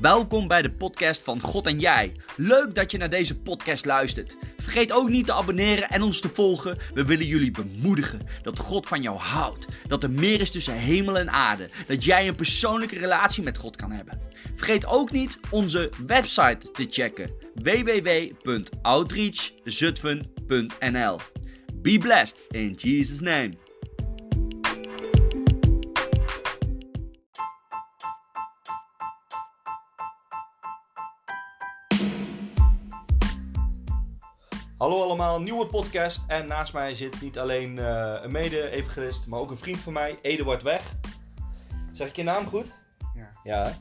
Welkom bij de podcast van God en Jij. Leuk dat je naar deze podcast luistert. Vergeet ook niet te abonneren en ons te volgen. We willen jullie bemoedigen dat God van jou houdt. Dat er meer is tussen hemel en aarde. Dat jij een persoonlijke relatie met God kan hebben. Vergeet ook niet onze website te checken: www.outreachzutphen.nl. Be blessed in Jesus' name. Hallo allemaal, nieuwe podcast. En naast mij zit niet alleen uh, een mede-evangelist, maar ook een vriend van mij, Eduard Weg. Zeg ik je naam goed? Ja. Ja.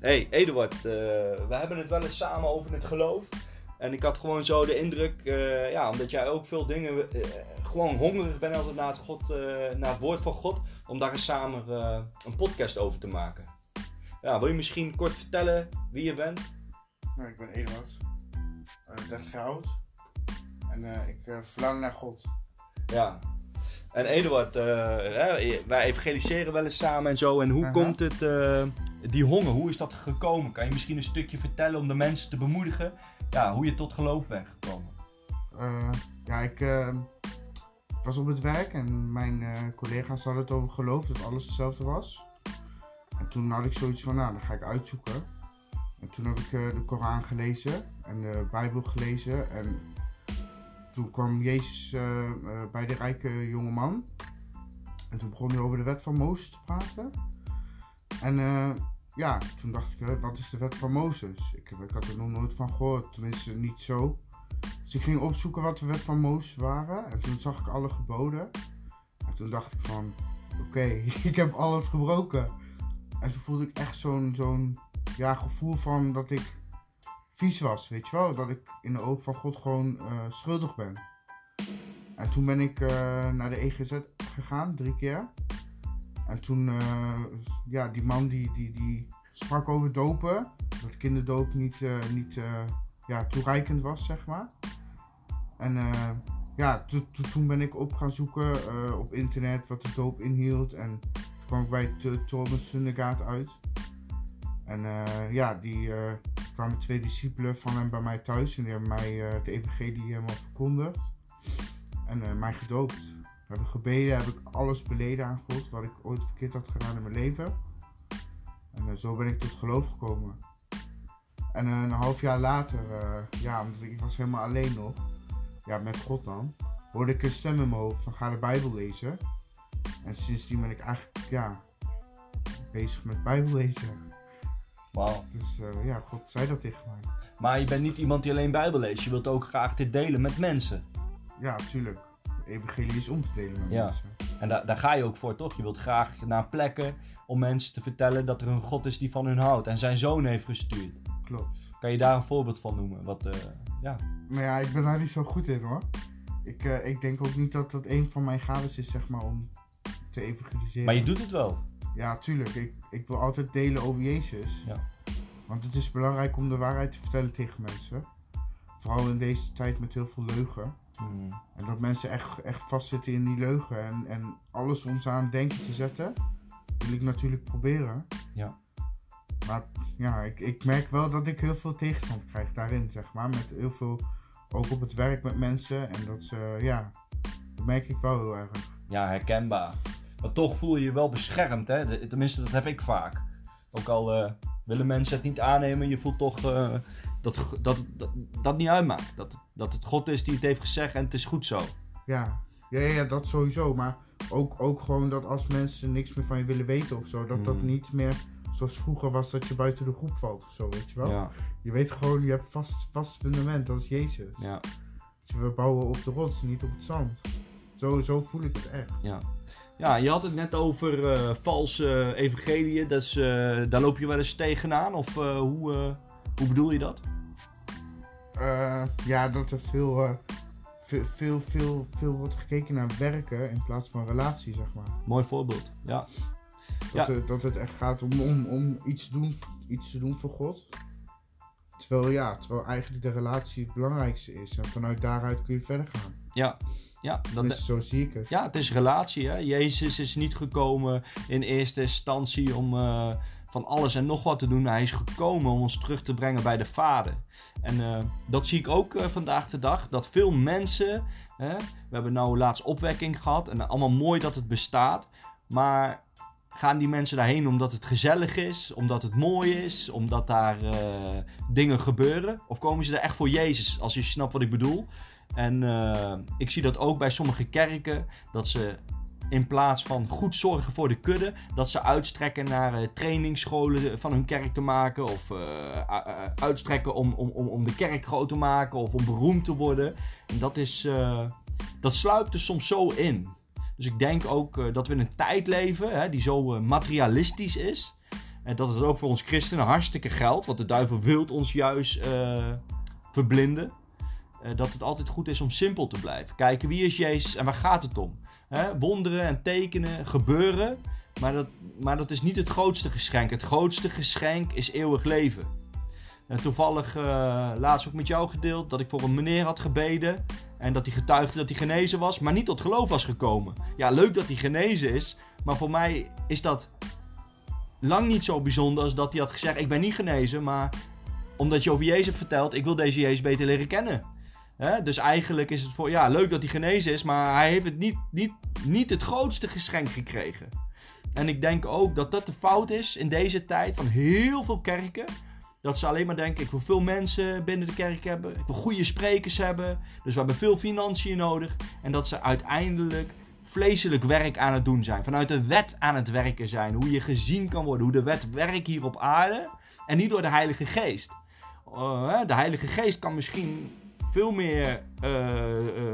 Hey, Eduard, uh, we hebben het wel eens samen over het geloof. En ik had gewoon zo de indruk, uh, ja, omdat jij ook veel dingen, gewoon hongerig bent altijd naar het, God, naar het woord van God, om daar eens samen een podcast over te maken. Ja, wil je misschien kort vertellen wie je bent? Nou, ik ben Eduard, 30 jaar oud. En uh, ik uh, verlang naar God. Ja. En Eduard, uh, wij evangeliseren wel eens samen en zo. En hoe -huh. komt het, die honger, hoe is dat gekomen? Kan je misschien een stukje vertellen om de mensen te bemoedigen? Ja, hoe je tot geloof bent gekomen? ja, ik was op het werk en mijn collega's hadden het over geloof, dat alles hetzelfde was. En toen had ik zoiets van, nou, dan ga ik uitzoeken. En toen heb ik de Koran gelezen en de Bijbel gelezen en toen kwam Jezus uh, uh, bij de rijke jonge man. En toen begon hij over de wet van Mozes te praten. En uh, ja, toen dacht ik, wat is de wet van Mozes? Ik, ik, had er nog nooit van gehoord, tenminste niet zo. Dus ik ging opzoeken wat de wet van Mozes waren. En toen zag ik alle geboden. En toen dacht ik van, oké, ik heb alles gebroken. En toen voelde ik echt zo'n zo'n ja, gevoel van dat ik vies was, weet je wel. Dat ik in de ogen van God gewoon uh, schuldig ben. En toen ben ik uh, naar de EGZ gegaan, drie keer. En toen, uh, ja, die man die, die, die sprak over dopen. Dat kinderdoop niet, niet ja, toereikend was, zeg maar. En ja, to, to, toen ben ik op gaan zoeken op internet wat de doop inhield. En toen kwam ik bij Thomas Sundergaard uit. En ja, die kwamen twee discipelen van hem bij mij thuis en die hebben mij uh, het evangelie helemaal verkondigd en uh, mij gedoopt. We hebben gebeden, heb ik alles beleden aan God wat ik ooit verkeerd had gedaan in mijn leven. En zo ben ik tot geloof gekomen. En een half jaar later, ja, omdat ik was helemaal alleen nog, ja, met God dan, hoorde ik een stem in mijn hoofd van ga de Bijbel lezen. En sindsdien ben ik eigenlijk, ja, bezig met Bijbel lezen. Wow. Dus uh, ja, God zei dat tegen mij. Maar je bent niet iemand die alleen Bijbel leest. Je wilt ook graag dit delen met mensen. Ja, tuurlijk. De evangelie is om te delen met ja. mensen. En da daar ga je ook voor, toch? Je wilt graag naar plekken om mensen te vertellen dat er een God is die van hun houdt en zijn zoon heeft gestuurd. Klopt. Kan je daar een voorbeeld van noemen? Wat, uh, ja. Maar ja, ik ben daar niet zo goed in hoor. Ik, uh, ik denk ook niet dat dat een van mijn gaves is, zeg maar, om te evangeliseren. Maar je doet het wel. Ja, tuurlijk. Ik, ik wil altijd delen over Jezus. Ja. Want het is belangrijk om de waarheid te vertellen tegen mensen. Vooral in deze tijd met heel veel leugen. Mm. En dat mensen echt, echt vastzitten in die leugen. En, en alles om ze aan het denken te zetten, wil ik natuurlijk proberen. Ja. Maar ja, ik, ik merk wel dat ik heel veel tegenstand krijg daarin, zeg maar. Met heel veel, ook op het werk met mensen. En dat ze, ja, dat merk ik wel heel erg. Ja, herkenbaar. Maar toch voel je je wel beschermd, hè? Tenminste, dat heb ik vaak. Ook al uh, willen mensen het niet aannemen, je voelt toch uh, dat, dat, dat dat niet uitmaakt. Dat, dat het God is die het heeft gezegd en het is goed zo. Ja, ja, ja dat sowieso. Maar ook, ook gewoon dat als mensen niks meer van je willen weten of zo, dat Mm. dat niet meer zoals vroeger was dat je buiten de groep valt of zo, weet je wel. Ja, Je weet gewoon, je hebt vast, vast fundament, dat is Jezus. ja, Dus we bouwen op de rots, niet op het zand. Zo, zo voel ik het echt. ja. Ja, je had het net over eh, valse evangeliën. Dus, eh, daar loop je wel eens tegenaan? Of eh, hoe, hoe bedoel je dat? Ja, dat er veel, veel, veel, veel, veel wordt gekeken naar werken in plaats van relatie, zeg maar. Mooi voorbeeld. Ja, Dat, Ja. het, dat het echt gaat om, om, om iets, doen, iets te doen voor God. Terwijl, ja, terwijl eigenlijk de relatie het belangrijkste is. En vanuit daaruit kun je verder gaan. ja, ja. Dat, Dus zo zie ik het. Ja, het is relatie. Hè? Jezus is niet gekomen in eerste instantie om eh, van alles en nog wat te doen. Hij is gekomen om ons terug te brengen bij de Vader. En uh, dat zie ik ook uh, vandaag de dag. Dat veel mensen. Hè, we hebben nou laatst opwekking gehad. En allemaal mooi dat het bestaat. Maar gaan die mensen daarheen omdat het gezellig is, omdat het mooi is, omdat daar uh, dingen gebeuren? Of komen ze er echt voor Jezus, als je snapt wat ik bedoel? En uh, ik zie dat ook bij sommige kerken, dat ze in plaats van goed zorgen voor de kudde, dat ze uitstrekken naar uh, trainingsscholen van hun kerk te maken. Of uitstrekken om, om, om, de kerk groot te maken of om beroemd te worden. En dat, is, dat sluipt er soms zo in. Dus ik denk ook dat we in een tijd leven hè, die zo materialistisch is. En dat het ook voor ons christenen hartstikke geldt. Want de duivel wil ons juist verblinden. Dat het altijd goed is om simpel te blijven. Kijken wie is Jezus en waar gaat het om? Wonderen en tekenen gebeuren. Maar dat, maar dat is niet het grootste geschenk. Het grootste geschenk is eeuwig leven. En toevallig laatst ook met jou gedeeld dat ik voor een meneer had gebeden. En dat hij getuigde dat hij genezen was, maar niet tot geloof was gekomen. Ja, leuk dat hij genezen is, maar voor mij is dat lang niet zo bijzonder als dat hij had gezegd: Ik ben niet genezen, maar omdat je over Jezus hebt verteld, ik wil deze Jezus beter leren kennen. Dus eigenlijk is het voor, ja, leuk dat hij genezen is, maar hij heeft het niet, niet, niet het grootste geschenk gekregen. En ik denk ook dat dat de fout is in deze tijd van heel veel kerken. Dat ze alleen maar denken, ik wil veel mensen binnen de kerk hebben. Ik wil goede sprekers hebben. Dus we hebben veel financiën nodig. En dat ze uiteindelijk vleeselijk werk aan het doen zijn. Vanuit de wet aan het werken zijn. Hoe je gezien kan worden. Hoe de wet werkt hier op aarde. En niet door de Heilige Geest. Uh, de Heilige Geest kan misschien veel meer... Uh, uh,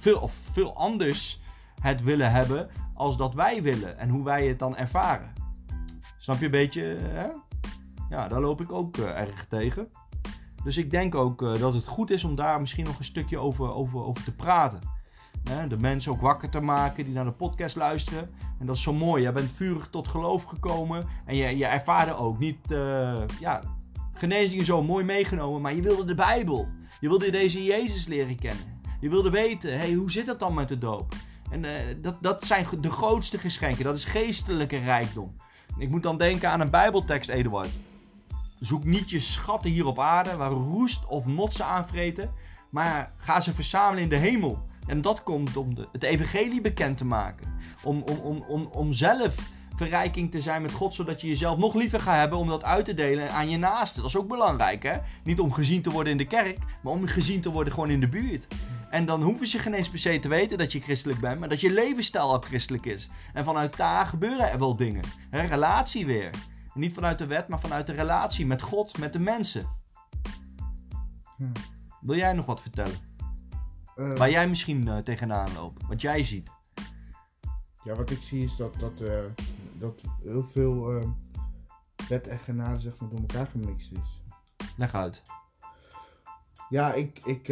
veel, of veel anders het willen hebben als dat wij willen. En hoe wij het dan ervaren. Snap je een beetje... Hè? Ja, daar loop ik ook erg tegen. Dus ik denk ook dat het goed is om daar misschien nog een stukje over, over, over te praten. de mensen ook wakker te maken die naar de podcast luisteren. En dat is zo mooi. Jij bent vurig tot geloof gekomen. En je, je ervaarde ook niet. Ja, genezing is zo mooi meegenomen. Maar je wilde de Bijbel. Je wilde deze Jezus leren kennen. Je wilde weten, hey, hoe zit dat dan met de doop? En dat, dat zijn de grootste geschenken. Dat is geestelijke rijkdom. Ik moet dan denken aan een Bijbeltekst, Eduard. Zoek niet je schatten hier op aarde waar roest of motsen aanvreten, maar ga ze verzamelen in de hemel. En dat komt om de, het evangelie bekend te maken. Om, om, om, om, om zelf verrijking te zijn met God, zodat je jezelf nog liever gaat hebben om dat uit te delen aan je naasten. Dat is ook belangrijk, hè? Niet om gezien te worden in de kerk, maar om gezien te worden gewoon in de buurt. En dan hoeven ze geen eens per se te weten dat je christelijk bent, maar dat je levensstijl ook christelijk is. En vanuit daar gebeuren er wel dingen. Hè? Relatie weer. Niet vanuit de wet, maar vanuit de relatie met God, met de mensen. Hm. Wil jij nog wat vertellen? Uh, Waar jij misschien uh, tegenaan loopt, wat jij ziet. Ja, wat ik zie is dat, dat, uh, dat heel veel wet en genade zeg maar, door elkaar gemixt is. Leg uit. Ja, ik, ik,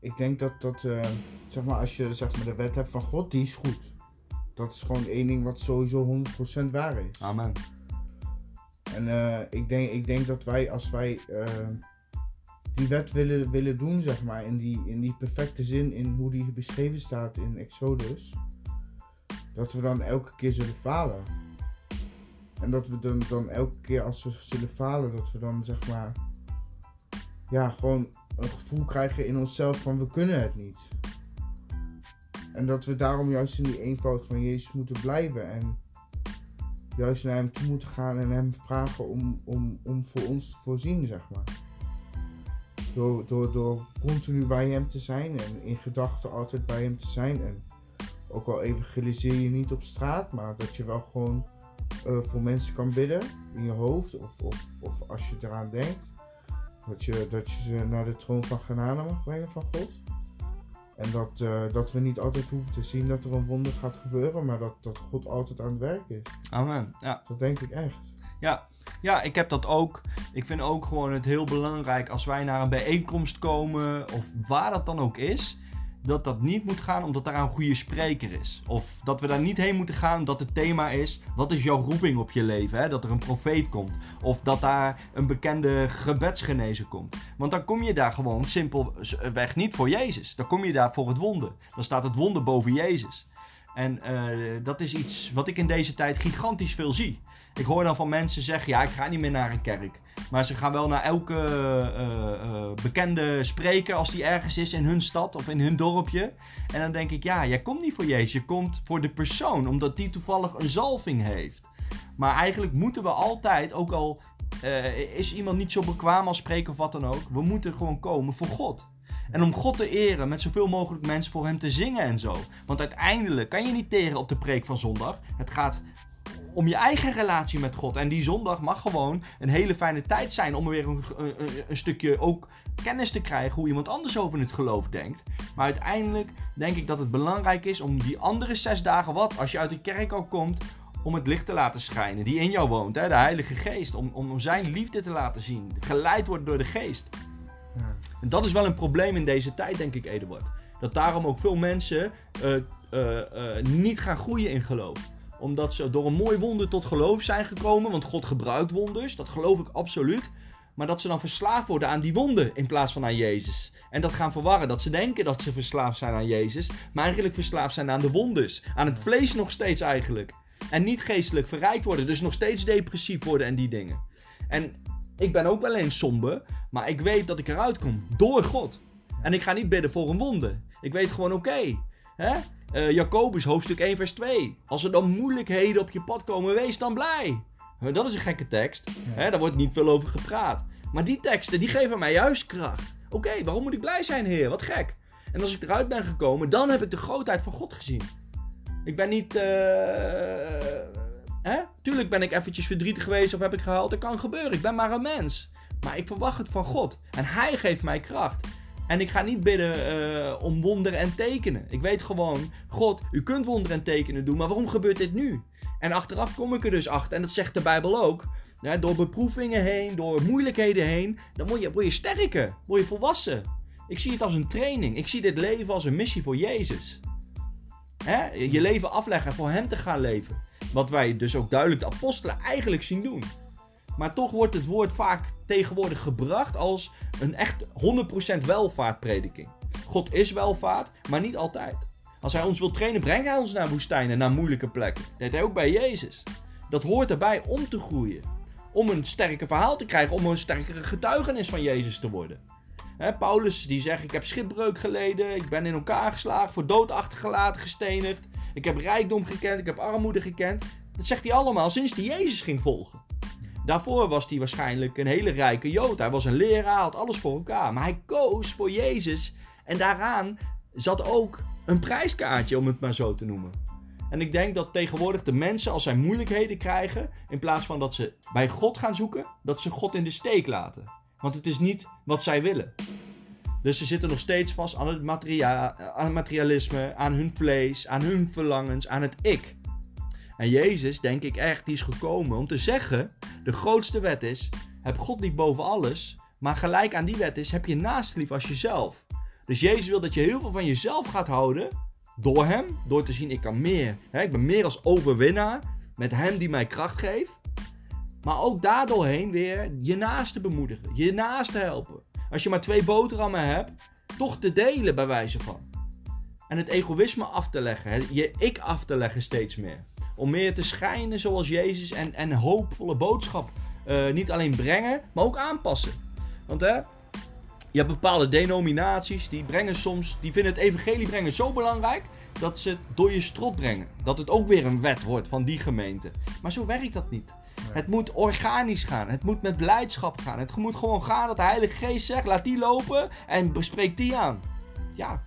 ik denk dat, dat zeg maar, als je zeg maar, de wet hebt van God, die is goed. Dat is gewoon één ding wat sowieso 100% waar is. Amen. En uh, ik, denk, ik denk dat wij, als wij uh, die wet willen, willen doen, zeg maar, in die, in die perfecte zin, in hoe die beschreven staat in Exodus, dat we dan elke keer zullen falen. En dat we dan, dan elke keer als we zullen falen, dat we dan zeg maar, ja, gewoon een gevoel krijgen in onszelf van we kunnen het niet. En dat we daarom juist in die eenvoud van Jezus moeten blijven. En juist naar hem toe moeten gaan en hem vragen om, om, om voor ons te voorzien, zeg maar. Door, door, door continu bij hem te zijn en in gedachten altijd bij hem te zijn. En ook al evangeliseer je niet op straat, maar dat je wel gewoon uh, voor mensen kan bidden in je hoofd of, of, of als je eraan denkt. Dat je, dat je ze naar de troon van genade mag brengen van God. En dat, uh, dat we niet altijd hoeven te zien dat er een wonder gaat gebeuren, maar dat, dat God altijd aan het werk is. Amen. Ja. Dat denk ik echt. Ja. ja, ik heb dat ook. Ik vind ook gewoon het heel belangrijk als wij naar een bijeenkomst komen, of waar dat dan ook is, dat dat niet moet gaan omdat daar een goede spreker is. Of dat we daar niet heen moeten gaan omdat het thema is: wat is jouw roeping op je leven? Hè? Dat er een profeet komt. Of dat daar een bekende gebedsgenezer komt. Want dan kom je daar gewoon simpelweg niet voor Jezus. Dan kom je daar voor het wonder. Dan staat het wonder boven Jezus. En eh, dat is iets wat ik in deze tijd gigantisch veel zie. Ik hoor dan van mensen zeggen, ja, ik ga niet meer naar een kerk. Maar ze gaan wel naar elke eh, eh, bekende spreker als die ergens is in hun stad of in hun dorpje. En dan denk ik, ja, jij komt niet voor Jezus, je komt voor de persoon, omdat die toevallig een zalving heeft. Maar eigenlijk moeten we altijd, ook al eh, is iemand niet zo bekwaam als spreker of wat dan ook, we moeten gewoon komen voor God. En om God te eren met zoveel mogelijk mensen voor hem te zingen en zo. Want uiteindelijk kan je niet teren op de preek van zondag. Het gaat om je eigen relatie met God. En die zondag mag gewoon een hele fijne tijd zijn om weer een, een, een, stukje ook kennis te krijgen hoe iemand anders over het geloof denkt. Maar uiteindelijk denk ik dat het belangrijk is om die andere zes dagen wat, als je uit de kerk al komt, om het licht te laten schijnen die in jou woont, hè, de Heilige Geest. Om, om zijn liefde te laten zien, geleid wordt door de Geest. Ja. En dat is wel een probleem in deze tijd, denk ik, Eduard. Dat daarom ook veel mensen uh, uh, uh, niet gaan groeien in geloof omdat ze door een mooi wonder tot geloof zijn gekomen. Want God gebruikt wonders, dat geloof ik absoluut. Maar dat ze dan verslaafd worden aan die wonden in plaats van aan Jezus. En dat gaan verwarren. Dat ze denken dat ze verslaafd zijn aan Jezus. Maar eigenlijk verslaafd zijn aan de wonders. Aan het vlees nog steeds eigenlijk. En niet geestelijk verrijkt worden. Dus nog steeds depressief worden en die dingen. En ik ben ook wel eens somber. Maar ik weet dat ik eruit kom. Door God. En ik ga niet bidden voor een wonde. Ik weet gewoon oké. Uh, Jacobus, hoofdstuk 1, vers 2. Als er dan moeilijkheden op je pad komen, wees dan blij. Dat is een gekke tekst. Ja. daar wordt niet veel over gepraat. Maar die teksten, die geven mij juist kracht. Oké, waarom moet ik blij zijn, Heer? Wat gek. En als ik eruit ben gekomen, dan heb ik de grootheid van God gezien. Ik ben niet. Uh, hè? Tuurlijk ben ik eventjes verdrietig geweest of heb ik gehaald. Dat kan gebeuren. Ik ben maar een mens. Maar ik verwacht het van God. En Hij geeft mij kracht. En ik ga niet bidden uh, om wonderen en tekenen. Ik weet gewoon, God, u kunt wonderen en tekenen doen, maar waarom gebeurt dit nu? En achteraf kom ik er dus achter, en dat zegt de Bijbel ook. Hè, door beproevingen heen, door moeilijkheden heen, dan word je, word je sterker, word je volwassen. Ik zie het als een training. Ik zie dit leven als een missie voor Jezus. Hè? Je leven afleggen voor Hem te gaan leven. Wat wij dus ook duidelijk de apostelen eigenlijk zien doen. Maar toch wordt het woord vaak tegenwoordig gebracht als een echt 100% welvaartprediking. God is welvaart, maar niet altijd. Als hij ons wil trainen, brengt hij ons naar woestijnen, naar moeilijke plekken. Dat deed hij ook bij Jezus. Dat hoort erbij om te groeien. Om een sterker verhaal te krijgen, om een sterkere getuigenis van Jezus te worden. Paulus die zegt, ik heb schipbreuk geleden, ik ben in elkaar geslagen, voor dood achtergelaten, gestenigd. Ik heb rijkdom gekend, ik heb armoede gekend. Dat zegt hij allemaal sinds hij Jezus ging volgen. Daarvoor was hij waarschijnlijk een hele rijke Jood. Hij was een leraar, had alles voor elkaar. Maar hij koos voor Jezus. En daaraan zat ook een prijskaartje, om het maar zo te noemen. En ik denk dat tegenwoordig de mensen, als zij moeilijkheden krijgen, in plaats van dat ze bij God gaan zoeken, dat ze God in de steek laten. Want het is niet wat zij willen. Dus ze zitten nog steeds vast aan het, materia aan materialisme, aan hun vlees, aan hun verlangens, aan het ik. En Jezus, denk ik echt, die is gekomen om te zeggen: de grootste wet is: heb God niet boven alles, maar gelijk aan die wet is: heb je naast lief als jezelf. Dus Jezus wil dat je heel veel van jezelf gaat houden door Hem, door te zien: ik kan meer. ik ben meer als overwinnaar met Hem die mij kracht geeft. Maar ook daardoorheen weer je naaste bemoedigen, je naaste helpen. Als je maar twee boterhammen hebt, toch te delen bij wijze van. En het egoïsme af te leggen, je ik af te leggen steeds meer. Om meer te schijnen zoals Jezus en, en hoopvolle boodschap uh, niet alleen brengen, maar ook aanpassen. Want hè, je hebt bepaalde denominaties die brengen soms, die vinden het evangelie brengen zo belangrijk dat ze het door je strot brengen. Dat het ook weer een wet wordt van die gemeente. Maar zo werkt dat niet. Het moet organisch gaan. Het moet met blijdschap gaan. Het moet gewoon gaan dat de Heilige Geest zegt: laat die lopen en bespreek die aan. Ja,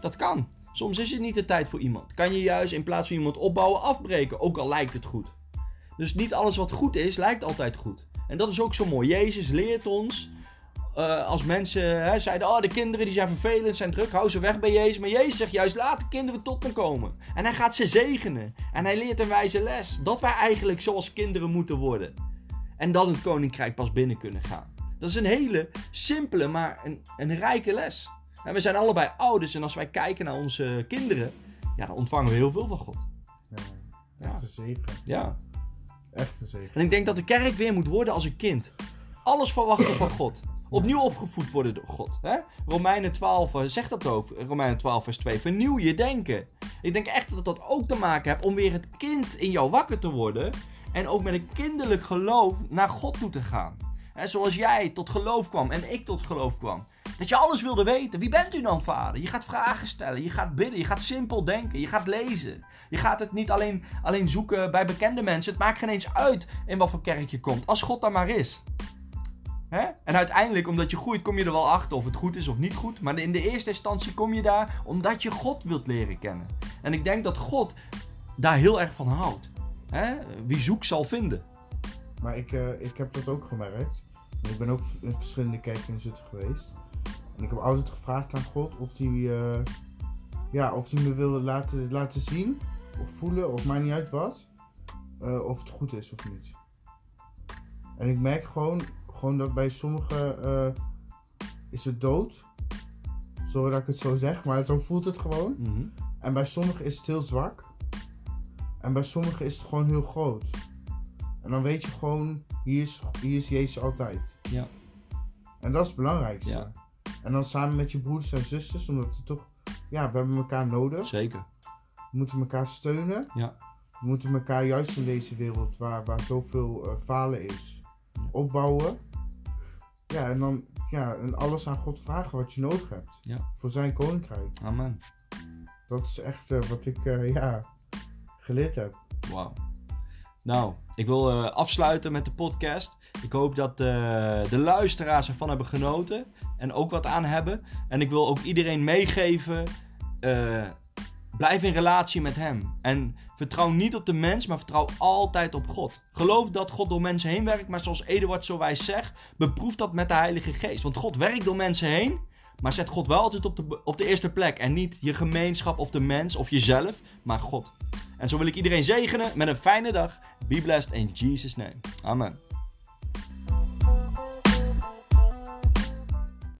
dat kan. Soms is het niet de tijd voor iemand. Kan je juist in plaats van iemand opbouwen afbreken, ook al lijkt het goed. Dus niet alles wat goed is, lijkt altijd goed. En dat is ook zo mooi. Jezus leert ons, uh, als mensen hè, zeiden, oh de kinderen die zijn vervelend, zijn druk, hou ze weg bij Jezus. Maar Jezus zegt juist, laat de kinderen tot me komen. En hij gaat ze zegenen. En hij leert een wijze les. Dat wij eigenlijk zoals kinderen moeten worden. En dan het koninkrijk pas binnen kunnen gaan. Dat is een hele simpele, maar een, een rijke les. En we zijn allebei ouders en als wij kijken naar onze kinderen, ja, dan ontvangen we heel veel van God. Ja, echt een zegen. Ja. Echt een zegen. En ik denk dat de kerk weer moet worden als een kind. Alles verwachten van God. Opnieuw opgevoed worden door God. Hè? Romeinen 12 eh, zegt dat ook. Romeinen 12 vers 2. Vernieuw je denken. Ik denk echt dat dat ook te maken heeft om weer het kind in jou wakker te worden. En ook met een kinderlijk geloof naar God toe te gaan. Hè, zoals jij tot geloof kwam en ik tot geloof kwam. Dat je alles wilde weten. Wie bent u dan, vader? Je gaat vragen stellen, je gaat bidden, je gaat simpel denken, je gaat lezen. Je gaat het niet alleen, alleen zoeken bij bekende mensen. Het maakt geen eens uit in wat voor kerk je komt, als God daar maar is. En uiteindelijk, omdat je groeit, kom je er wel achter of het goed is of niet goed. Maar in de eerste instantie kom je daar omdat je God wilt leren kennen. En ik denk dat God daar heel erg van houdt. Wie zoekt zal vinden. Maar ik, eh, ik heb dat ook gemerkt. Ik ben ook in verschillende kerken in geweest. En ik heb altijd gevraagd aan God of hij uh, ja, of die me wil laten, laten zien. Of voelen, of maakt niet uit wat. Uh, of het goed is of niet. En ik merk gewoon, gewoon dat bij sommigen uh, is het dood. Sorry dat ik het zo zeg, maar zo voelt het gewoon. Mm -hmm. En bij sommigen is het heel zwak. En bij sommigen is het gewoon heel groot. En dan weet je gewoon, hier is, hier is Jezus altijd. Ja. En dat is het belangrijkste. Ja. En dan samen met je broers en zusters, omdat het toch, ja, we hebben elkaar nodig. Zeker. We moeten elkaar steunen. Ja. We moeten elkaar juist in deze wereld waar, waar zoveel uh, falen is, ja. opbouwen. Ja, en dan ja, en alles aan God vragen wat je nodig hebt. Ja. Voor zijn koninkrijk. Amen. Dat is echt uh, wat ik uh, ja, geleerd heb. Wauw. Nou, ik wil afsluiten met de podcast. Ik hoop dat uh, de luisteraars ervan hebben genoten en ook wat aan hebben. En ik wil ook iedereen meegeven: uh, blijf in relatie met Hem. En vertrouw niet op de mens, maar vertrouw altijd op God. Geloof dat God door mensen heen werkt, maar zoals Eduard zo wijs zegt, beproef dat met de Heilige Geest. Want God werkt door mensen heen, maar zet God wel altijd op de, op de eerste plek. En niet je gemeenschap of de mens of jezelf, maar God. En zo wil ik iedereen zegenen met een fijne dag. Be blessed in Jesus' name. Amen.